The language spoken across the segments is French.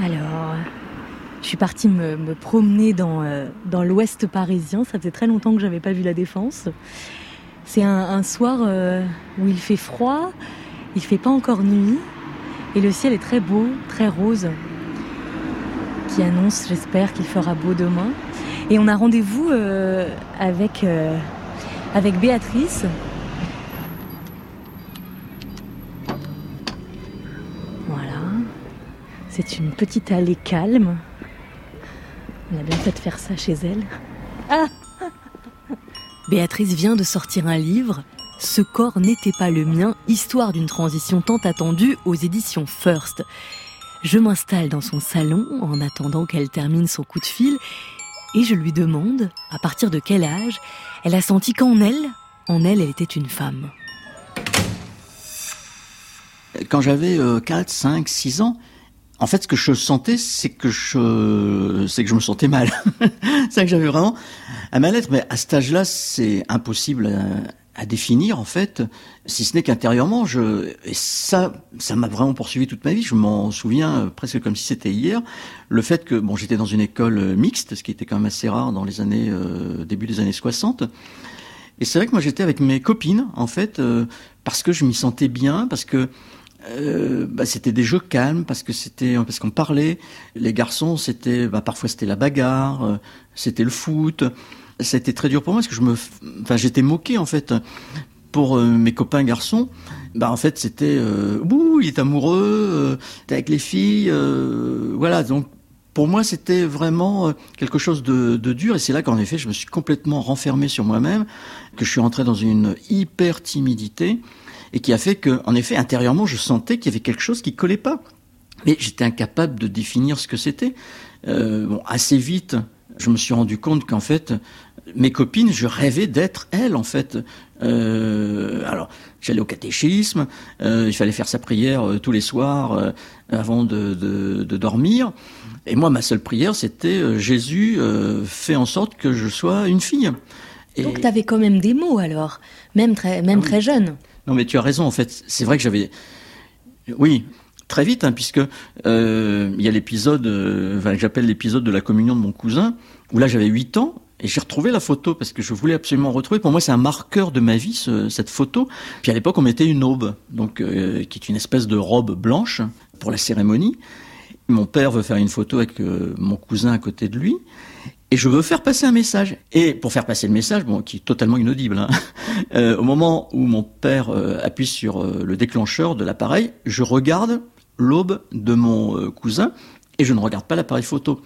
Alors, je suis partie me, promener dans, euh, dans l'ouest parisien. Ça faisait très longtemps que j'avais pas vu la Défense. C'est un, soir euh, où il fait froid, il fait pas encore nuit, et le ciel est très beau, très rose, qui annonce, j'espère, qu'il fera beau demain. Et on a rendez-vous euh, avec Béatrice, C'est une petite allée calme. On a bien fait de faire ça chez elle. Ah Béatrice vient de sortir un livre. Ce corps n'était pas le mien, histoire d'une transition tant attendue aux éditions First. Je m'installe dans son salon en attendant qu'elle termine son coup de fil et je lui demande à partir de quel âge elle a senti qu'en elle, en elle, elle était une femme. Quand j'avais 4, 5, 6 ans, en fait, ce que je sentais, c'est que je, c'est que je me sentais mal. c'est que j'avais vraiment un mal-être. Mais à cet âge-là, c'est impossible à, définir, en fait, si ce n'est qu'intérieurement. Je, et ça, ça m'a vraiment poursuivi toute ma vie. Je m'en souviens presque comme si c'était hier. Le fait que, bon, j'étais dans une école mixte, ce qui était quand même assez rare dans les années, euh, début des années 60. Et c'est vrai que moi, j'étais avec mes copines, en fait, euh, parce que je m'y sentais bien, parce que euh, bah, c'était des jeux calmes parce que c'était parce qu'on parlait. Les garçons, c'était bah, parfois c'était la bagarre, euh, c'était le foot. C'était très dur pour moi parce que je me, enfin j'étais moqué en fait pour euh, mes copains garçons. Bah en fait c'était, euh, ouh il est amoureux, t'es avec les filles, voilà donc. Pour moi, c'était vraiment quelque chose de, de dur, et c'est là qu'en effet, je me suis complètement renfermé sur moi-même, que je suis rentré dans une hyper timidité, et qui a fait que, en effet, intérieurement, je sentais qu'il y avait quelque chose qui collait pas. Mais j'étais incapable de définir ce que c'était. Euh, bon, assez vite, je me suis rendu compte qu'en fait, mes copines, je rêvais d'être elles, en fait. Euh, alors, j'allais au catéchisme, euh, il fallait faire sa prière euh, tous les soirs avant de, de, de, dormir. Et moi, ma seule prière, c'était Jésus, fais en sorte que je sois une fille. Et... Donc, tu avais quand même des mots alors, même très, même ah très jeune. Non, mais tu as raison, en fait. C'est vrai que j'avais. Oui, très vite, hein, puisque euh, il y a l'épisode, euh, j'appelle l'épisode de la communion de mon cousin, où là j'avais 8 ans, et j'ai retrouvé la photo parce que je voulais absolument retrouver. Pour moi, c'est un marqueur de ma vie, ce, cette photo. Puis à l'époque, on mettait une aube, donc euh, qui est une espèce de robe blanche pour la cérémonie. Mon père veut faire une photo avec mon cousin à côté de lui et je veux faire passer un message. Et pour faire passer le message, bon, qui est totalement inaudible, hein, euh, au moment où mon père euh, appuie sur euh, le déclencheur de l'appareil, je regarde l'aube de mon cousin et je ne regarde pas l'appareil photo.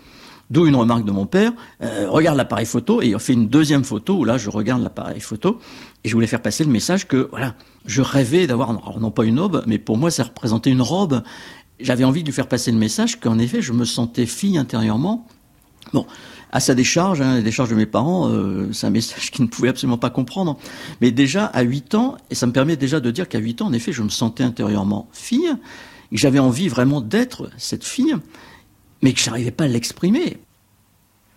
D'où une remarque de mon père, regarde l'appareil photo et il fait une deuxième photo où là je regarde l'appareil photo et je voulais faire passer le message que voilà, je rêvais d'avoir non pas une aube, mais pour moi ça représentait une robe. J'avais envie de lui faire passer le message qu'en effet je me sentais fille intérieurement. Bon, à sa décharge, hein, la décharge de mes parents, euh, c'est un message qu'ils ne pouvaient absolument pas comprendre. Mais déjà à 8 ans, et ça me permet déjà de dire qu'à 8 ans, en effet, je me sentais intérieurement fille, et que j'avais envie vraiment d'être cette fille, mais que je n'arrivais pas à l'exprimer.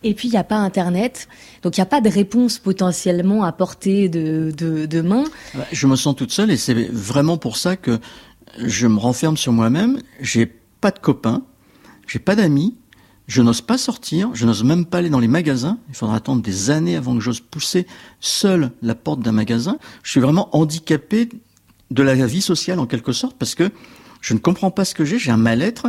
Et puis, il n'y a pas Internet, donc il n'y a pas de réponse potentiellement à portée de, de, de main. Je me sens toute seule, et c'est vraiment pour ça que je me renferme sur moi-même. J'ai pas de copains, j'ai pas d'amis, je n'ose pas sortir, je n'ose même pas aller dans les magasins. Il faudra attendre des années avant que j'ose pousser seul la porte d'un magasin. Je suis vraiment handicapé de la vie sociale en quelque sorte parce que je ne comprends pas ce que j'ai, j'ai un mal-être.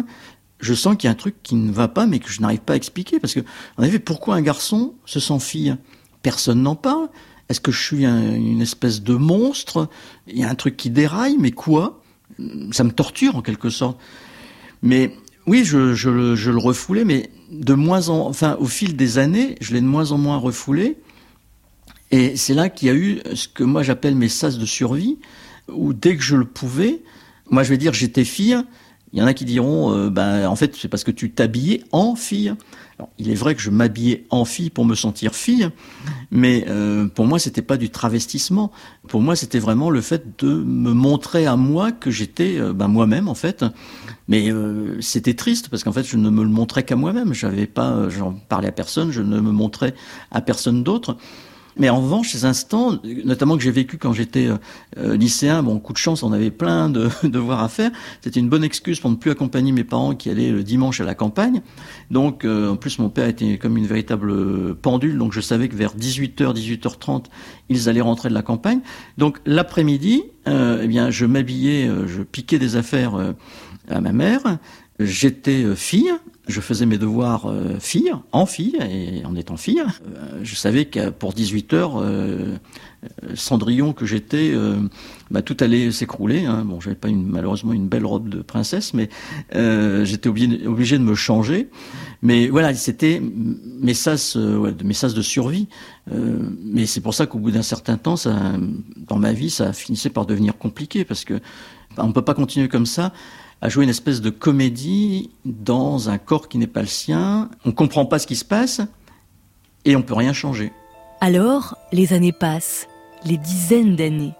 Je sens qu'il y a un truc qui ne va pas mais que je n'arrive pas à expliquer parce que, en effet, pourquoi un garçon se sent fille? Personne n'en parle. Est-ce que je suis une espèce de monstre? Il y a un truc qui déraille, mais quoi? Ça me torture en quelque sorte. Mais oui, je, le refoulais, mais de moins en, enfin, au fil des années, je l'ai de moins en moins refoulé. Et c'est là qu'il y a eu ce que moi j'appelle mes sas de survie, où dès que je le pouvais, moi je vais dire j'étais fille, il y en a qui diront, ben, en fait, c'est parce que tu t'habillais en fille. Il est vrai que je m'habillais en fille pour me sentir fille, mais euh, pour moi, c'était pas du travestissement. Pour moi, c'était vraiment le fait de me montrer à moi que j'étais ben, moi-même, en fait. Mais c'était triste parce qu'en fait, je ne me le montrais qu'à moi-même. J'avais pas, j'en parlais à personne, je ne me montrais à personne d'autre. Mais en revanche, ces instants, notamment que j'ai vécu quand j'étais euh, euh, lycéen, bon, coup de chance, on avait plein de devoirs à faire. C'était une bonne excuse pour ne plus accompagner mes parents qui allaient le dimanche à la campagne. Donc, euh, en plus, mon père était comme une véritable pendule, donc je savais que vers 18h, 18h30, ils allaient rentrer de la campagne. Donc, l'après-midi, eh bien, je m'habillais, je piquais des affaires à ma mère. J'étais fille, je faisais mes devoirs euh, fille, en fille, et en étant fille, euh, je savais que pour 18 heures, euh, Cendrillon que j'étais, bah, tout allait s'écrouler. Hein. Bon, j'avais pas une, malheureusement une belle robe de princesse, mais j'étais obligé, de me changer. Mais voilà, c'était mes sas, ouais, mes sas de survie. mais c'est pour ça qu'au bout d'un certain temps, dans ma vie, ça finissait par devenir compliqué parce que bah, on peut pas continuer comme ça à jouer une espèce de comédie dans un corps qui n'est pas le sien. On comprend pas ce qui se passe et on peut rien changer. Alors, les années passent, les dizaines d'années.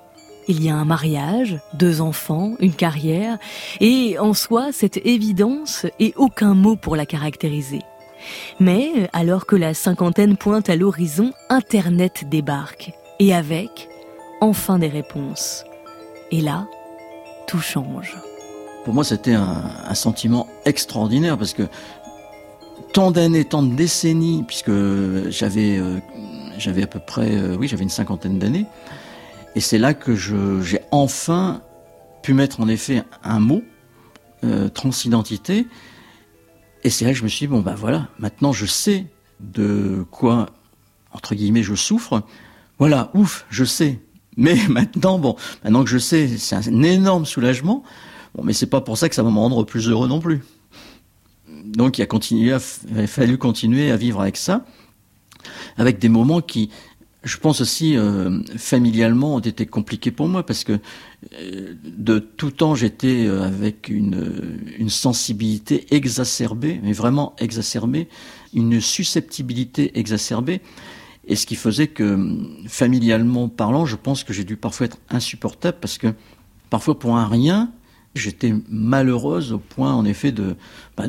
Il y a un mariage, deux enfants, une carrière, et en soi, cette évidence et aucun mot pour la caractériser. Mais, alors que la cinquantaine pointe à l'horizon, Internet débarque. Et avec, enfin des réponses. Et là, tout change pour moi, c'était un, sentiment extraordinaire parce que tant d'années, tant de décennies, puisque j'avais euh, à peu près, euh, oui, j'avais une cinquantaine d'années, et c'est là que j'ai enfin pu mettre en effet un mot, euh, transidentité, et c'est là que je me suis dit, bon ben voilà, maintenant je sais de quoi, entre guillemets, je souffre, voilà, ouf, je sais. Mais maintenant, bon, maintenant que je sais, c'est un énorme soulagement. Bon, mais c'est pas pour ça que ça va me rendre plus heureux non plus. Donc il a, continué a fallu continuer à vivre avec ça, avec des moments qui, je pense aussi euh, familialement, ont été compliqués pour moi parce que euh, de tout temps j'étais euh, avec une, sensibilité exacerbée, mais vraiment exacerbée, une susceptibilité exacerbée. Et ce qui faisait que, familialement parlant, je pense que j'ai dû parfois être insupportable parce que parfois pour un rien, J'étais malheureuse au point, en effet, de, bah,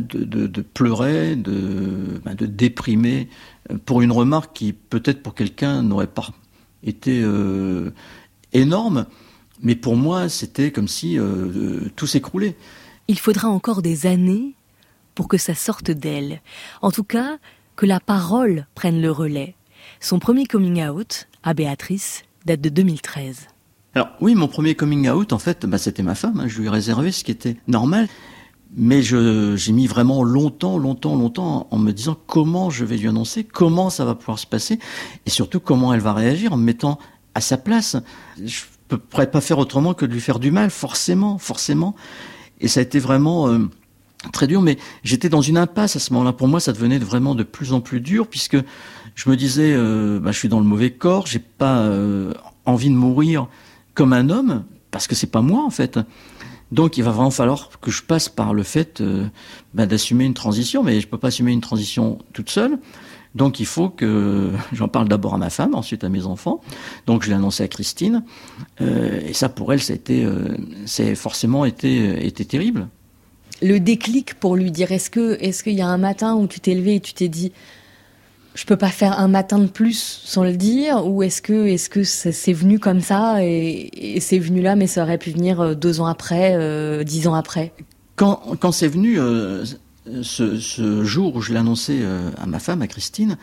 pleurer, de, bah, déprimer, pour une remarque qui, peut-être pour quelqu'un, n'aurait pas été euh, énorme, mais pour moi, c'était comme si euh, tout s'écroulait. Il faudra encore des années pour que ça sorte d'elle. En tout cas, que la parole prenne le relais. Son premier coming out, à Béatrice, date de 2013. Alors oui, mon premier coming out, en fait, bah, c'était ma femme. Hein, je lui ai réservé ce qui était normal. Mais j'ai mis vraiment longtemps, longtemps, longtemps en me disant comment je vais lui annoncer, comment ça va pouvoir se passer, et surtout comment elle va réagir en me mettant à sa place. Je ne pourrais pas faire autrement que de lui faire du mal, forcément, forcément. Et ça a été vraiment euh, très dur, mais j'étais dans une impasse à ce moment-là. Pour moi, ça devenait vraiment de plus en plus dur, puisque je me disais, euh, bah, je suis dans le mauvais corps, j'ai pas euh, envie de mourir comme un homme, parce que c'est pas moi en fait. Donc il va vraiment falloir que je passe par le fait euh, bah, d'assumer une transition, mais je peux pas assumer une transition toute seule. Donc il faut que j'en parle d'abord à ma femme, ensuite à mes enfants. Donc je l'ai annoncé à Christine, euh, et ça pour elle, été, euh, c'est forcément été, été terrible. Le déclic pour lui dire, est-ce que, est-ce qu'il y a un matin où tu t'es levé et tu t'es dit, je peux pas faire un matin de plus sans le dire ou est-ce que est-ce que c'est venu comme ça et, c'est venu là mais ça aurait pu venir euh, deux ans après, euh, dix ans après? Quand, quand c'est venu euh, ce, jour où je l'ai annoncé à ma femme, à Christine,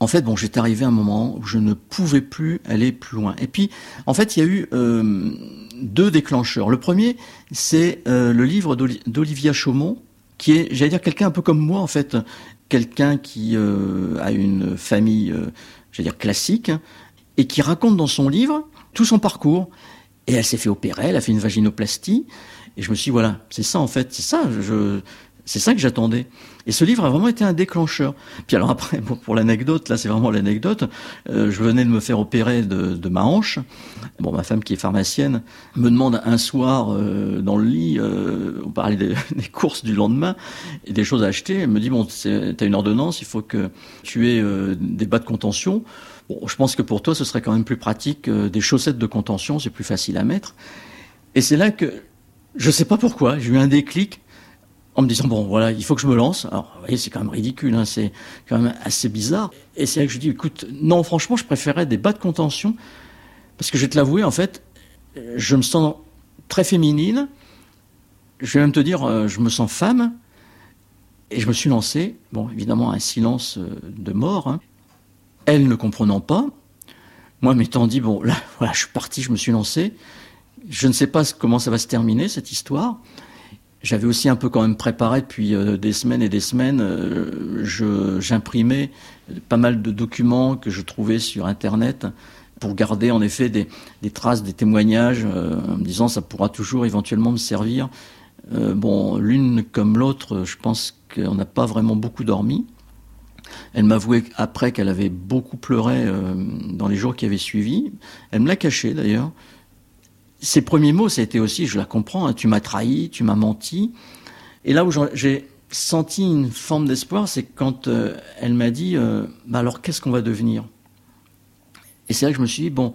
en fait, bon, j'étais arrivé à un moment où je ne pouvais plus aller plus loin. Et puis, en fait, il y a eu deux déclencheurs. Le premier, c'est le livre d'Olivia Chaumont, qui est, j'allais dire, quelqu'un un peu comme moi, en fait, quelqu'un qui euh, a une famille, euh, j'allais dire classique, et qui raconte dans son livre tout son parcours. Et elle s'est fait opérer, elle a fait une vaginoplastie. Et je me suis dit, voilà, c'est ça en fait, c'est ça, je, c'est ça que j'attendais. Et ce livre a vraiment été un déclencheur. Puis alors après, pour l'anecdote, là c'est vraiment l'anecdote, euh, je venais de me faire opérer de, ma hanche. Bon, ma femme qui est pharmacienne me demande un soir euh, dans le lit, euh, on parlait des, courses du lendemain et des choses à acheter. Elle me dit, bon, tu as une ordonnance, il faut que tu aies des bas de contention. Bon, je pense que pour toi, ce serait quand même plus pratique des chaussettes de contention, c'est plus facile à mettre. Et c'est là que, je sais pas pourquoi, j'ai eu un déclic en me disant bon voilà il faut que je me lance. Alors vous voyez c'est quand même ridicule, hein, c'est quand même assez bizarre. Et c'est là que je dis écoute non franchement je préférais des bas de contention parce que je vais te l'avouer en fait je me sens très féminine. Je vais même te dire euh, je me sens femme et je me suis lancé. Bon évidemment un silence euh, de mort. Hein. Elle ne comprenant pas. Moi m'étant dit bon là voilà je suis parti je me suis lancé. Je ne sais pas comment ça va se terminer cette histoire. J'avais aussi un peu quand même préparé depuis euh, des semaines et des semaines. Euh, J'imprimais pas mal de documents que je trouvais sur Internet pour garder en effet des, traces, des témoignages, euh, en me disant ça pourra toujours éventuellement me servir. Bon, l'une comme l'autre, je pense qu'on n'a pas vraiment beaucoup dormi. Elle m'avouait après qu'elle avait beaucoup pleuré dans les jours qui avaient suivi. Elle me l'a caché d'ailleurs ses premiers mots, été aussi, je la comprends, hein, tu m'as trahi, tu m'as menti. Et là où j'ai senti une forme d'espoir, c'est quand euh, elle m'a dit, euh, bah alors qu'est-ce qu'on va devenir? Et c'est là que je me suis dit, bon,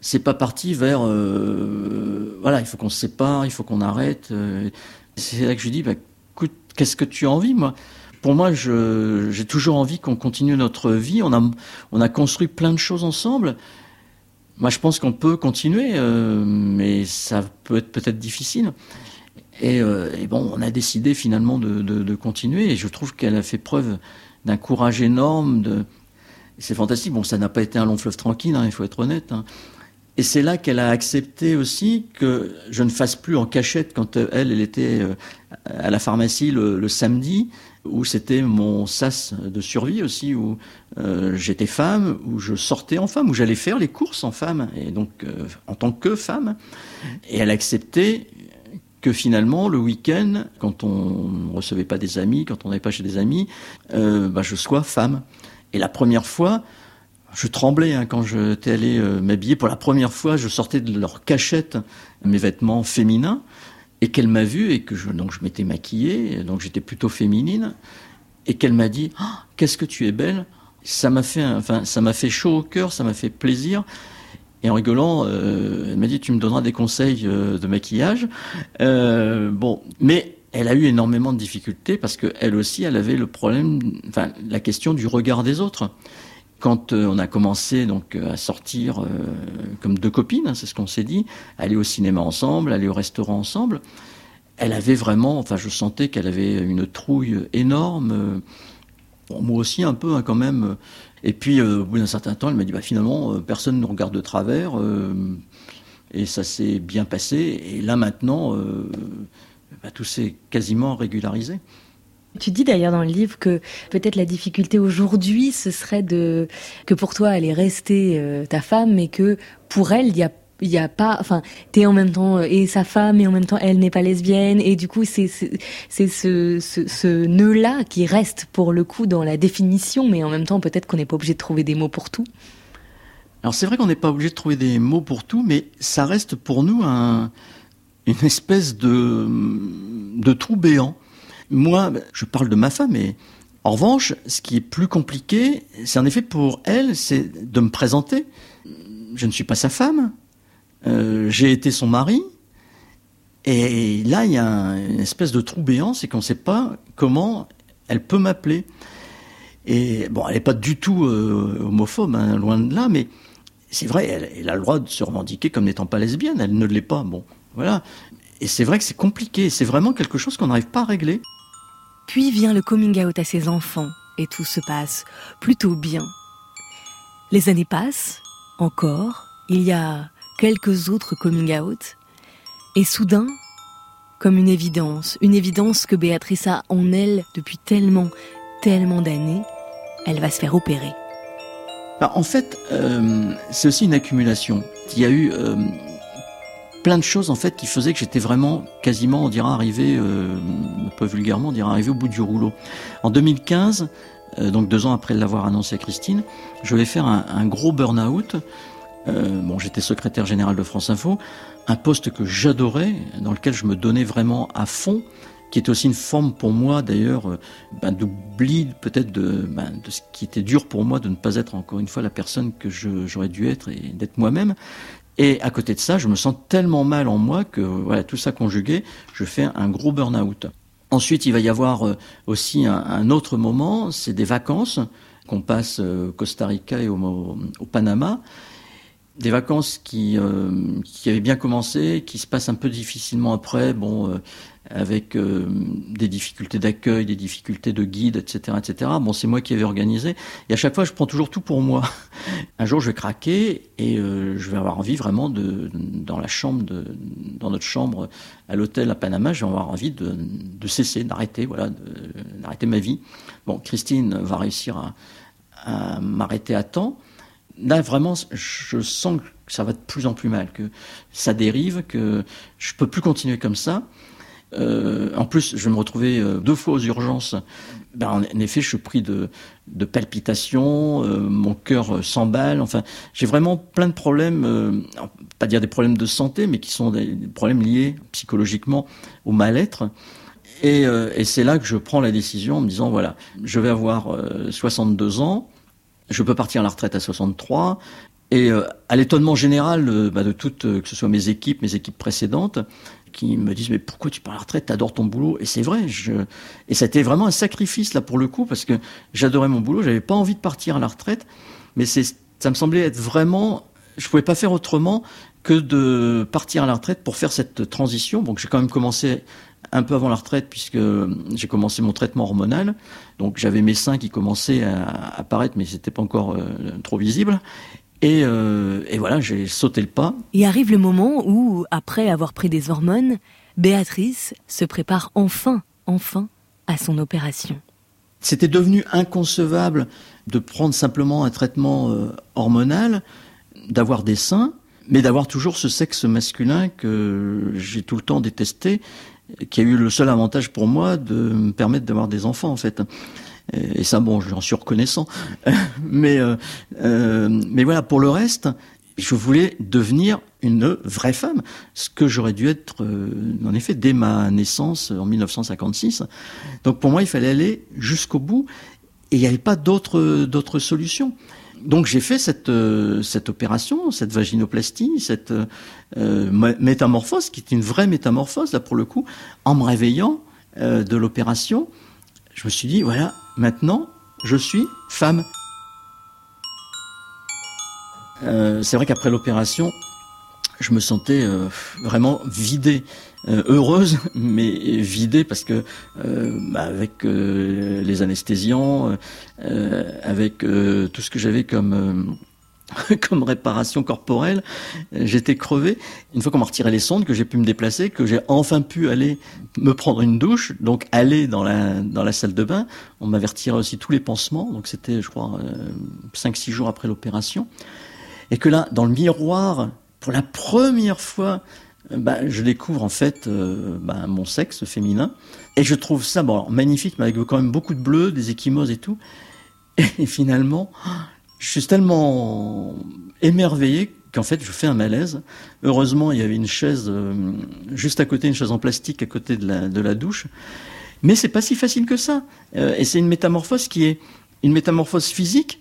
c'est pas parti vers, euh, voilà, il faut qu'on se sépare, il faut qu'on arrête. c'est là que je lui dis, bah, écoute, qu'est-ce que tu as envie, moi? Pour moi, j'ai toujours envie qu'on continue notre vie. On a, on a construit plein de choses ensemble. Moi, je pense qu'on peut continuer, euh, mais ça peut être peut-être difficile. Euh, et, bon, on a décidé finalement de, continuer, et je trouve qu'elle a fait preuve d'un courage énorme. C'est fantastique. Bon, ça n'a pas été un long fleuve tranquille, hein, il faut être honnête. Hein. Et c'est là qu'elle a accepté aussi que je ne fasse plus en cachette quand elle, elle était euh, à la pharmacie le samedi, où c'était mon sas de survie aussi, où euh, j'étais femme, où je sortais en femme, où j'allais faire les courses en femme, et donc euh, en tant que femme. Et elle acceptait que finalement, le week-end, quand on ne recevait pas des amis, quand on n'allait pas chez des amis, euh, bah, je sois femme. Et la première fois, je tremblais hein, quand j'étais allé m'habiller. Pour la première fois, je sortais de leur cachette mes vêtements féminins et qu'elle m'a vu et que je, donc je m'étais maquillée, donc j'étais plutôt féminine, et qu'elle m'a dit ah, qu'est-ce que tu es belle. Ça m'a fait, enfin, ça m'a fait chaud au cœur, ça m'a fait plaisir. Et en rigolant, euh, elle m'a dit tu me donneras des conseils euh, de maquillage. Euh, bon, mais elle a eu énormément de difficultés parce que elle aussi, elle avait le problème, enfin, la question du regard des autres quand euh, on a commencé donc euh, à sortir euh, comme deux copines, hein, c'est ce qu'on s'est dit, aller au cinéma ensemble, aller au restaurant ensemble, elle avait vraiment, enfin je sentais qu'elle avait une trouille énorme, moi aussi un peu hein, quand même. Et puis au bout d'un certain temps, elle m'a dit bah, finalement personne ne regarde de travers et ça s'est bien passé. Et là maintenant, bah, tout s'est quasiment régularisé. Tu dis d'ailleurs dans le livre que peut-être la difficulté aujourd'hui, ce serait de que pour toi elle est restée euh, ta femme, mais que pour elle il y a y a pas enfin t'es en même temps euh, et sa femme et en même temps elle n'est pas lesbienne. Et du coup c'est c'est ce, ce, ce nœud là qui reste pour le coup dans la définition mais en même temps peut-être qu'on n'est pas obligé de trouver des mots pour tout. Alors c'est vrai qu'on n'est pas obligé de trouver des mots pour tout mais ça reste pour nous un, une espèce de de trou béant moi, je parle de ma femme, mais en revanche, ce qui est plus compliqué, c'est en effet pour elle, c'est de me présenter. Je ne suis pas sa femme, euh, j'ai été son mari, et là, il y a une espèce de trou béant, c'est qu'on ne sait pas comment elle peut m'appeler. Et bon, elle n'est pas du tout euh, homophobe, hein, loin de là, mais c'est vrai, elle, elle, a le droit de se revendiquer comme n'étant pas lesbienne, elle ne l'est pas. Bon, voilà. Et c'est vrai que c'est compliqué, c'est vraiment quelque chose qu'on n'arrive pas à régler. Puis vient le coming out à ses enfants et tout se passe plutôt bien. Les années passent, encore, il y a quelques autres coming out, et soudain, comme une évidence, une évidence que Béatrice a en elle depuis tellement, tellement d'années, elle va se faire opérer. Bah, en fait, euh, c'est aussi une accumulation. Il y a eu euh, plein de choses en fait qui faisaient que j'étais vraiment quasiment, on dirait, arrivé, euh, peu vulgairement, on dirait arrivé au bout du rouleau. En 2015, euh, donc deux ans après l'avoir annoncé à Christine, je vais faire un, un gros burn-out. Euh, bon, j'étais secrétaire général de France Info, un poste que j'adorais, dans lequel je me donnais vraiment à fond, qui était aussi une forme pour moi d'ailleurs euh, ben, d'oubli peut-être de, ben, de ce qui était dur pour moi de ne pas être encore une fois la personne que j'aurais dû être et d'être moi-même. Et à côté de ça, je me sens tellement mal en moi que voilà, tout ça conjugué, je fais un gros burn-out. Ensuite, il va y avoir euh, aussi un, autre moment, c'est des vacances qu'on passe euh, au Costa Rica et au, Panama. Des vacances qui, euh, qui avaient bien commencé, qui se passent un peu difficilement après. Bon, avec euh, des difficultés d'accueil, des difficultés de guide, etc., etc. Bon, c'est moi qui avais organisé. Et à chaque fois, je prends toujours tout pour moi. Un jour, je vais craquer et euh, je vais avoir envie vraiment de, dans la chambre, de, dans notre chambre à l'hôtel à Panama, je vais avoir envie de, cesser, d'arrêter, voilà, d'arrêter ma vie. Bon, Christine va réussir à, à m'arrêter à temps. Là, vraiment, je sens que ça va de plus en plus mal, que ça dérive, que je peux plus continuer comme ça. Euh, en plus, je vais me retrouver euh, deux fois aux urgences. Ben, en effet, je suis pris de, palpitations, euh, mon cœur s'emballe. Enfin, j'ai vraiment plein de problèmes, pas dire des problèmes de santé, mais qui sont des, problèmes liés psychologiquement au mal-être. Et, et c'est là que je prends la décision en me disant voilà, je vais avoir 62 ans, je peux partir à la retraite à 63. Et à l'étonnement général bah, de toutes, que ce soit mes équipes, mes équipes précédentes, qui me disent mais pourquoi tu pars à la retraite? T'adores ton boulot et c'est vrai. Je... Et été vraiment un sacrifice là pour le coup parce que j'adorais mon boulot, j'avais pas envie de partir à la retraite, mais c'est ça me semblait être vraiment, je pouvais pas faire autrement que de partir à la retraite pour faire cette transition. Donc j'ai quand même commencé un peu avant la retraite puisque j'ai commencé mon traitement hormonal. Donc j'avais mes seins qui commençaient à apparaître mais c'était pas encore euh, trop visible. Et, euh, et voilà, j'ai sauté le pas. Et arrive le moment où, après avoir pris des hormones, Béatrice se prépare enfin, enfin, à son opération. C'était devenu inconcevable de prendre simplement un traitement euh, hormonal, d'avoir des seins, mais d'avoir toujours ce sexe masculin que j'ai tout le temps détesté, qui a eu le seul avantage pour moi de me permettre d'avoir des enfants en fait. Et ça, bon, j'en suis reconnaissant. mais, euh, euh, mais voilà, pour le reste, je voulais devenir une vraie femme, ce que j'aurais dû être, euh, en effet, dès ma naissance en 1956. Donc pour moi, il fallait aller jusqu'au bout, et il n'y avait pas d'autre d'autre solution. Donc j'ai fait cette cette opération, cette vaginoplastie, cette métamorphose, qui est une vraie métamorphose là pour le coup, en me réveillant de l'opération je me suis dit, voilà, maintenant, je suis femme. Euh, c'est vrai qu'après l'opération, je me sentais euh, vraiment vidée, euh, heureuse, mais vidée parce que bah, avec les anesthésiants, avec tout ce que j'avais comme comme réparation corporelle. J'étais crevé. Une fois qu'on m'a retiré les sondes, que j'ai pu me déplacer, que j'ai enfin pu aller me prendre une douche, donc aller dans la, dans la salle de bain. On m'avait retiré aussi tous les pansements, donc c'était, je crois, euh, 5-6 jours après l'opération. Et que là, dans le miroir, pour la première fois, euh, bah, je découvre en fait euh, bah, mon sexe féminin. Et je trouve ça magnifique, mais avec quand même beaucoup de bleu, des échymoses et tout. Et finalement, je suis tellement émerveillé qu'en fait je fais un malaise. Heureusement, il y avait une chaise euh, juste à côté, une chaise en plastique à côté de la, douche. Mais c'est pas si facile que ça. Euh, et c'est une métamorphose qui est une métamorphose physique,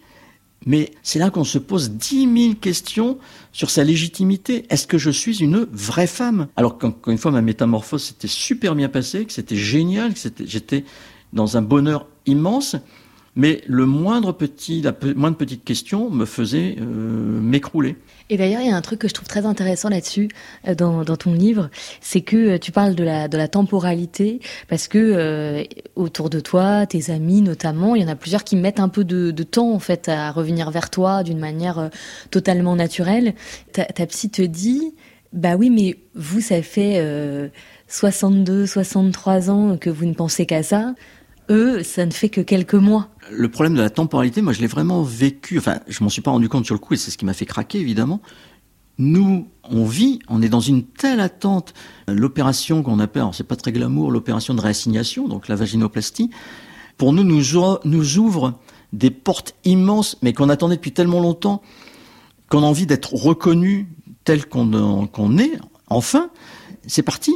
mais c'est là qu'on se pose dix mille questions sur sa légitimité. Est-ce que je suis une vraie femme? Alors qu'encore une fois, ma métamorphose s'était super bien passée, que c'était génial, que j'étais dans un bonheur immense mais le moindre petit, la moindre petite question me faisait euh, m'écrouler. Et d'ailleurs, il y a un truc que je trouve très intéressant là-dessus euh, dans, ton livre, c'est que euh, tu parles de la, temporalité, parce que autour de toi, tes amis notamment, il y en a plusieurs qui mettent un peu de, de temps en fait à revenir vers toi d'une manière totalement naturelle. Ta, ta psy te dit, bah oui, mais vous, ça fait 62, 63 ans que vous ne pensez qu'à ça eux, ça ne fait que quelques mois. Le problème de la temporalité, moi je l'ai vraiment vécu, enfin je m'en suis pas rendu compte sur le coup et c'est ce qui m'a fait craquer évidemment. Nous, on vit, on est dans une telle attente. L'opération qu'on appelle, alors c'est pas très glamour, l'opération de réassignation, donc la vaginoplastie, pour nous, nous, nous ouvre des portes immenses, mais qu'on attendait depuis tellement longtemps, qu'on a envie d'être reconnu tel qu'on est, enfin, c'est parti.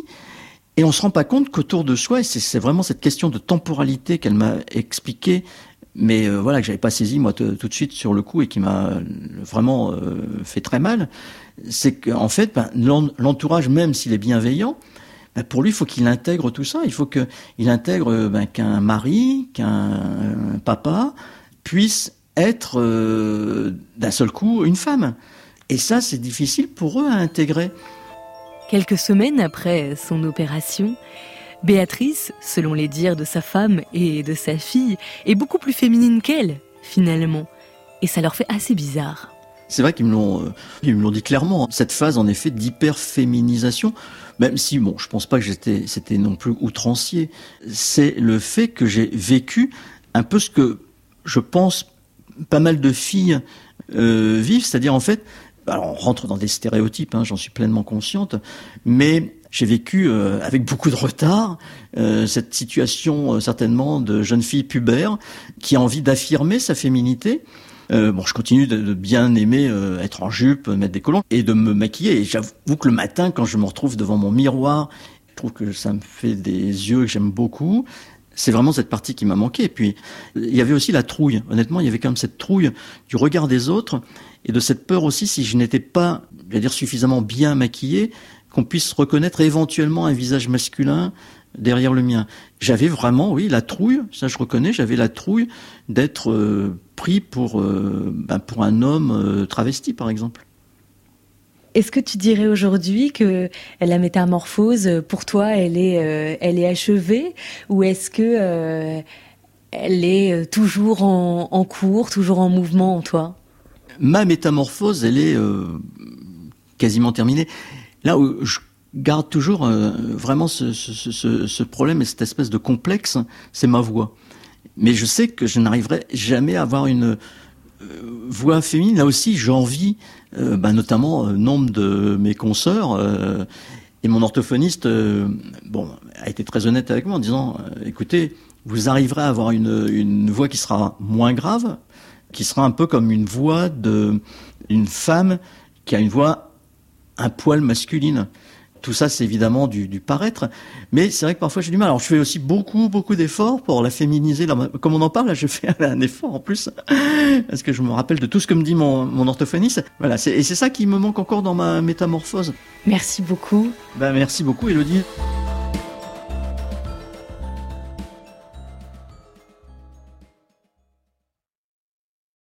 Et on se rend pas compte qu'autour de soi, et c'est vraiment cette question de temporalité qu'elle m'a expliqué, mais euh, voilà que j'avais pas saisi moi tout de suite sur le coup et qui m'a vraiment euh, fait très mal, c'est qu'en fait ben, l'entourage même s'il est bienveillant, ben, pour lui, il faut qu'il intègre tout ça. Il faut qu'il intègre ben, qu'un mari, qu'un papa puisse être d'un seul coup une femme. Et ça, c'est difficile pour eux à intégrer. Quelques semaines après son opération, Béatrice, selon les dires de sa femme et de sa fille, est beaucoup plus féminine qu'elle, finalement. Et ça leur fait assez bizarre. C'est vrai qu'ils me l'ont, euh, ils me l'ont dit clairement. Cette phase, en effet, d'hyperféminisation, même si, bon, je pense pas que j'étais, c'était non plus outrancier. C'est le fait que j'ai vécu un peu ce que je pense pas mal de filles euh, vivent, c'est-à-dire en fait, alors on rentre dans des stéréotypes, hein, j'en suis pleinement consciente, mais j'ai vécu euh, avec beaucoup de retard euh, cette situation euh, certainement de jeune fille pubère qui a envie d'affirmer sa féminité. bon, je continue de, bien aimer être en jupe, mettre des collants et de me maquiller. Et j'avoue que le matin, quand je me retrouve devant mon miroir, je trouve que ça me fait des yeux que j'aime beaucoup. C'est vraiment cette partie qui m'a manqué. Et puis, il y avait aussi la trouille. Honnêtement, il y avait quand même cette trouille du regard des autres et de cette peur aussi, si je n'étais pas, je dire, suffisamment bien maquillé, qu'on puisse reconnaître éventuellement un visage masculin derrière le mien. J'avais vraiment, oui, la trouille, ça je reconnais, j'avais la trouille d'être euh, pris pour, euh, ben, pour un homme euh, travesti, par exemple. Est-ce que tu dirais aujourd'hui que la métamorphose, pour toi, elle est, elle est achevée ou est-ce que elle est toujours en, en, cours, toujours en mouvement en toi? Ma métamorphose, elle est quasiment terminée. Là où je garde toujours vraiment ce, problème et cette espèce de complexe, c'est ma voix. Mais je sais que je n'arriverai jamais à avoir une voix féminine. Là aussi, j'envie euh, bah, notamment euh, nombre de mes consoeurs. Euh, et mon orthophoniste, bon, a été très honnête avec moi en disant, écoutez, vous arriverez à avoir une voix qui sera moins grave, qui sera un peu comme une voix de une femme qui a une voix un poil masculine. Tout ça, c'est évidemment du, du, paraître, mais c'est vrai que parfois j'ai du mal. Alors, je fais aussi beaucoup, beaucoup d'efforts pour la féminiser. Comme on en parle, là, je fais un effort en plus, parce que je me rappelle de tout ce que me dit mon, mon orthophoniste. Voilà, et c'est ça qui me manque encore dans ma métamorphose. Merci beaucoup. Ben, merci beaucoup, Elodie.